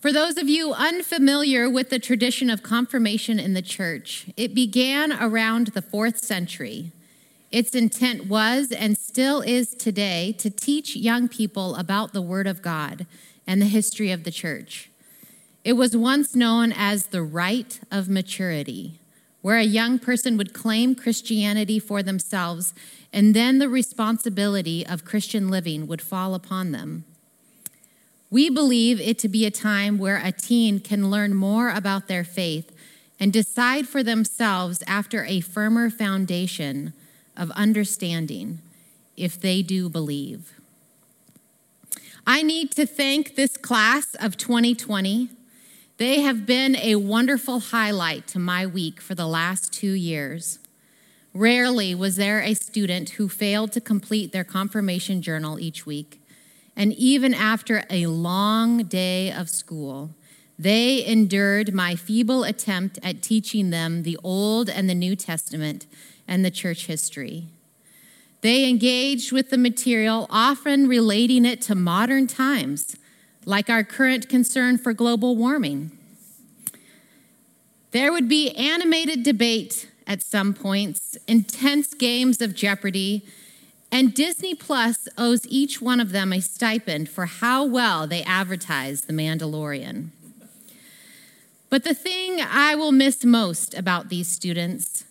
For those of you unfamiliar with the tradition of confirmation in the church, it began around the fourth century. Its intent was and still is today to teach young people about the Word of God and the history of the church. It was once known as the rite of maturity, where a young person would claim Christianity for themselves, and then the responsibility of Christian living would fall upon them. We believe it to be a time where a teen can learn more about their faith and decide for themselves after a firmer foundation of understanding if they do believe. I need to thank this class of 2020. They have been a wonderful highlight to my week for the last two years. Rarely was there a student who failed to complete their confirmation journal each week. And even after a long day of school, they endured my feeble attempt at teaching them the Old and the New Testament and the church history. They engaged with the material, often relating it to modern times, like our current concern for global warming. There would be animated debate at some points, intense games of Jeopardy, and Disney Plus owes each one of them a stipend for how well they advertise The Mandalorian. But the thing I will miss most about these students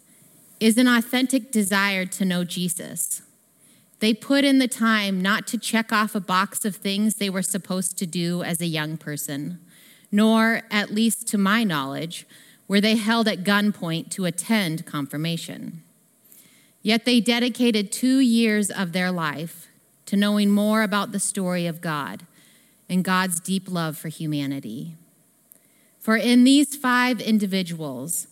is an authentic desire to know Jesus. They put in the time not to check off a box of things they were supposed to do as a young person, nor, at least to my knowledge, were they held at gunpoint to attend confirmation. Yet they dedicated two years of their life to knowing more about the story of God and God's deep love for humanity. For in these five individuals,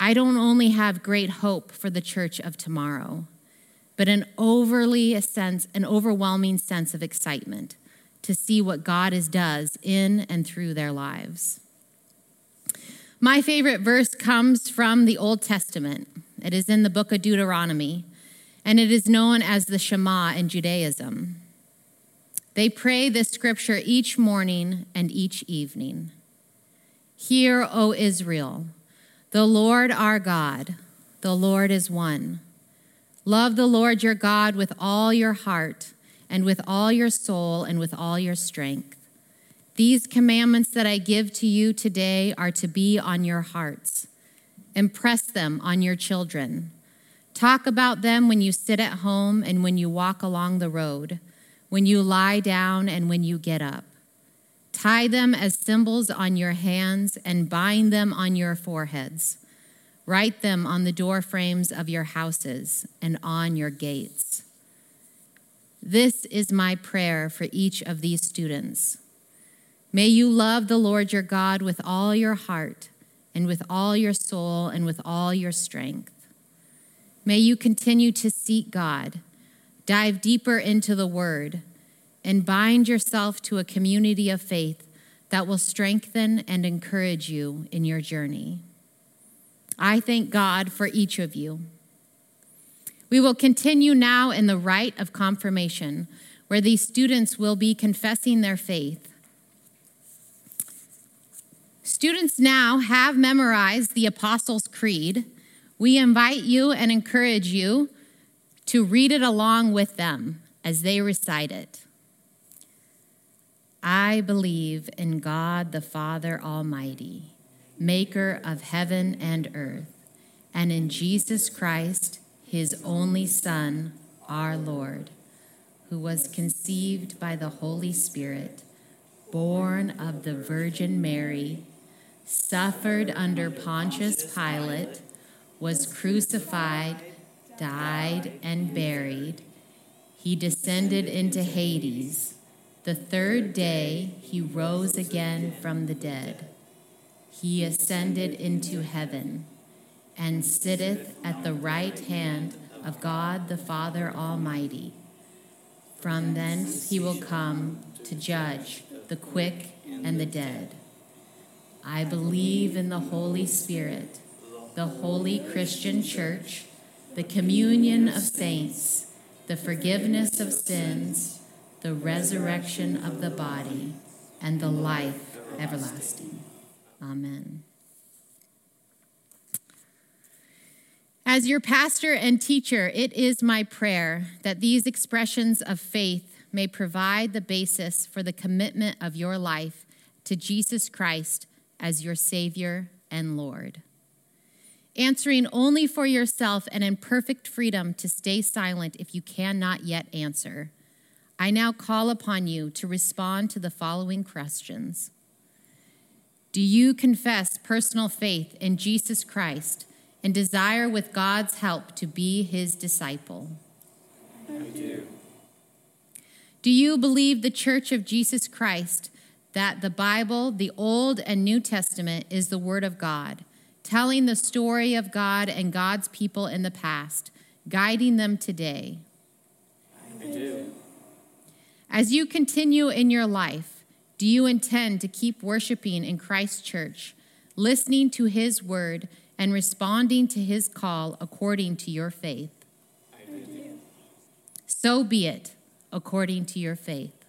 I don't only have great hope for the church of tomorrow, but an overly sense, an overwhelming sense of excitement to see what God is does in and through their lives. My favorite verse comes from the Old Testament. It is in the book of Deuteronomy, and it is known as the Shema in Judaism. They pray this scripture each morning and each evening. Hear, O Israel, the Lord our God, the Lord is one. Love the Lord your God with all your heart, and with all your soul, and with all your strength. These commandments that I give to you today are to be on your hearts. Impress them on your children. Talk about them when you sit at home and when you walk along the road, when you lie down and when you get up. Tie them as symbols on your hands and bind them on your foreheads. Write them on the door frames of your houses and on your gates. This is my prayer for each of these students. May you love the Lord your God with all your heart and with all your soul and with all your strength. May you continue to seek God, dive deeper into the word, and bind yourself to a community of faith that will strengthen and encourage you in your journey. I thank God for each of you. We will continue now in the rite of confirmation, where these students will be confessing their faith Students now have memorized the Apostles' Creed. We invite you and encourage you to read it along with them as they recite it. I believe in God the Father Almighty, maker of heaven and earth, and in Jesus Christ, his only Son, our Lord, who was conceived by the Holy Spirit, born of the Virgin Mary suffered under Pontius Pilate, was crucified, died, and buried. He descended into Hades. The third day he rose again from the dead. He ascended into heaven and sitteth at the right hand of God the Father Almighty. From thence he will come to judge the quick and the dead. I believe in the Holy Spirit, the holy Christian church, the communion of saints, the forgiveness of sins, the resurrection of the body, and the life everlasting. Amen. As your pastor and teacher, it is my prayer that these expressions of faith may provide the basis for the commitment of your life to Jesus Christ as your Savior and Lord. Answering only for yourself and in perfect freedom to stay silent if you cannot yet answer. I now call upon you to respond to the following questions Do you confess personal faith in Jesus Christ and desire with God's help to be his disciple? I do. Do you believe the Church of Jesus Christ, that the Bible, the Old and New Testament, is the Word of God, telling the story of God and God's people in the past, guiding them today? I do. As you continue in your life, do you intend to keep worshiping in Christ's church, listening to his word, and responding to his call according to your faith? I do. So be it, according to your faith.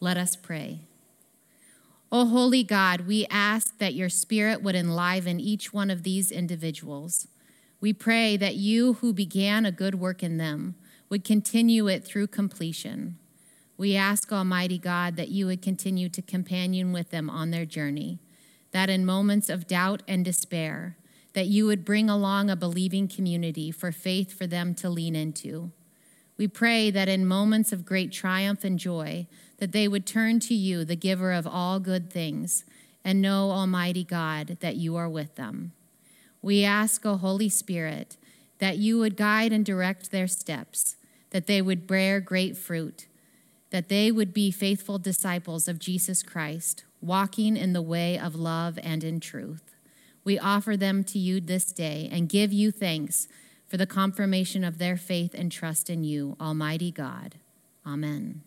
Let us pray. O holy God, we ask that your spirit would enliven each one of these individuals. We pray that you who began a good work in them would continue it through completion. We ask, Almighty God, that you would continue to companion with them on their journey, that in moments of doubt and despair, that you would bring along a believing community for faith for them to lean into. We pray that in moments of great triumph and joy, that they would turn to you, the giver of all good things, and know, Almighty God, that you are with them. We ask, O Holy Spirit, that you would guide and direct their steps, that they would bear great fruit that they would be faithful disciples of Jesus Christ, walking in the way of love and in truth. We offer them to you this day and give you thanks for the confirmation of their faith and trust in you, Almighty God. Amen.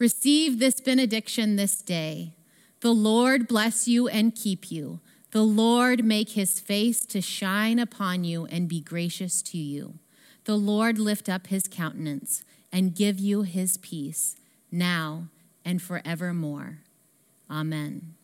Receive this benediction this day. The Lord bless you and keep you. The Lord make his face to shine upon you and be gracious to you. The Lord lift up his countenance and give you his peace now and forevermore. Amen.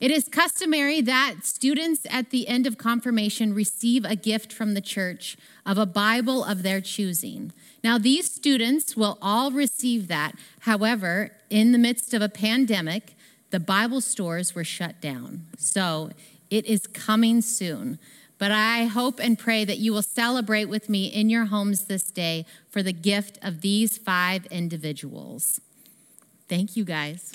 It is customary that students at the end of confirmation receive a gift from the church of a Bible of their choosing. Now, these students will all receive that. However, in the midst of a pandemic, the Bible stores were shut down. So it is coming soon. But I hope and pray that you will celebrate with me in your homes this day for the gift of these five individuals. Thank you, guys.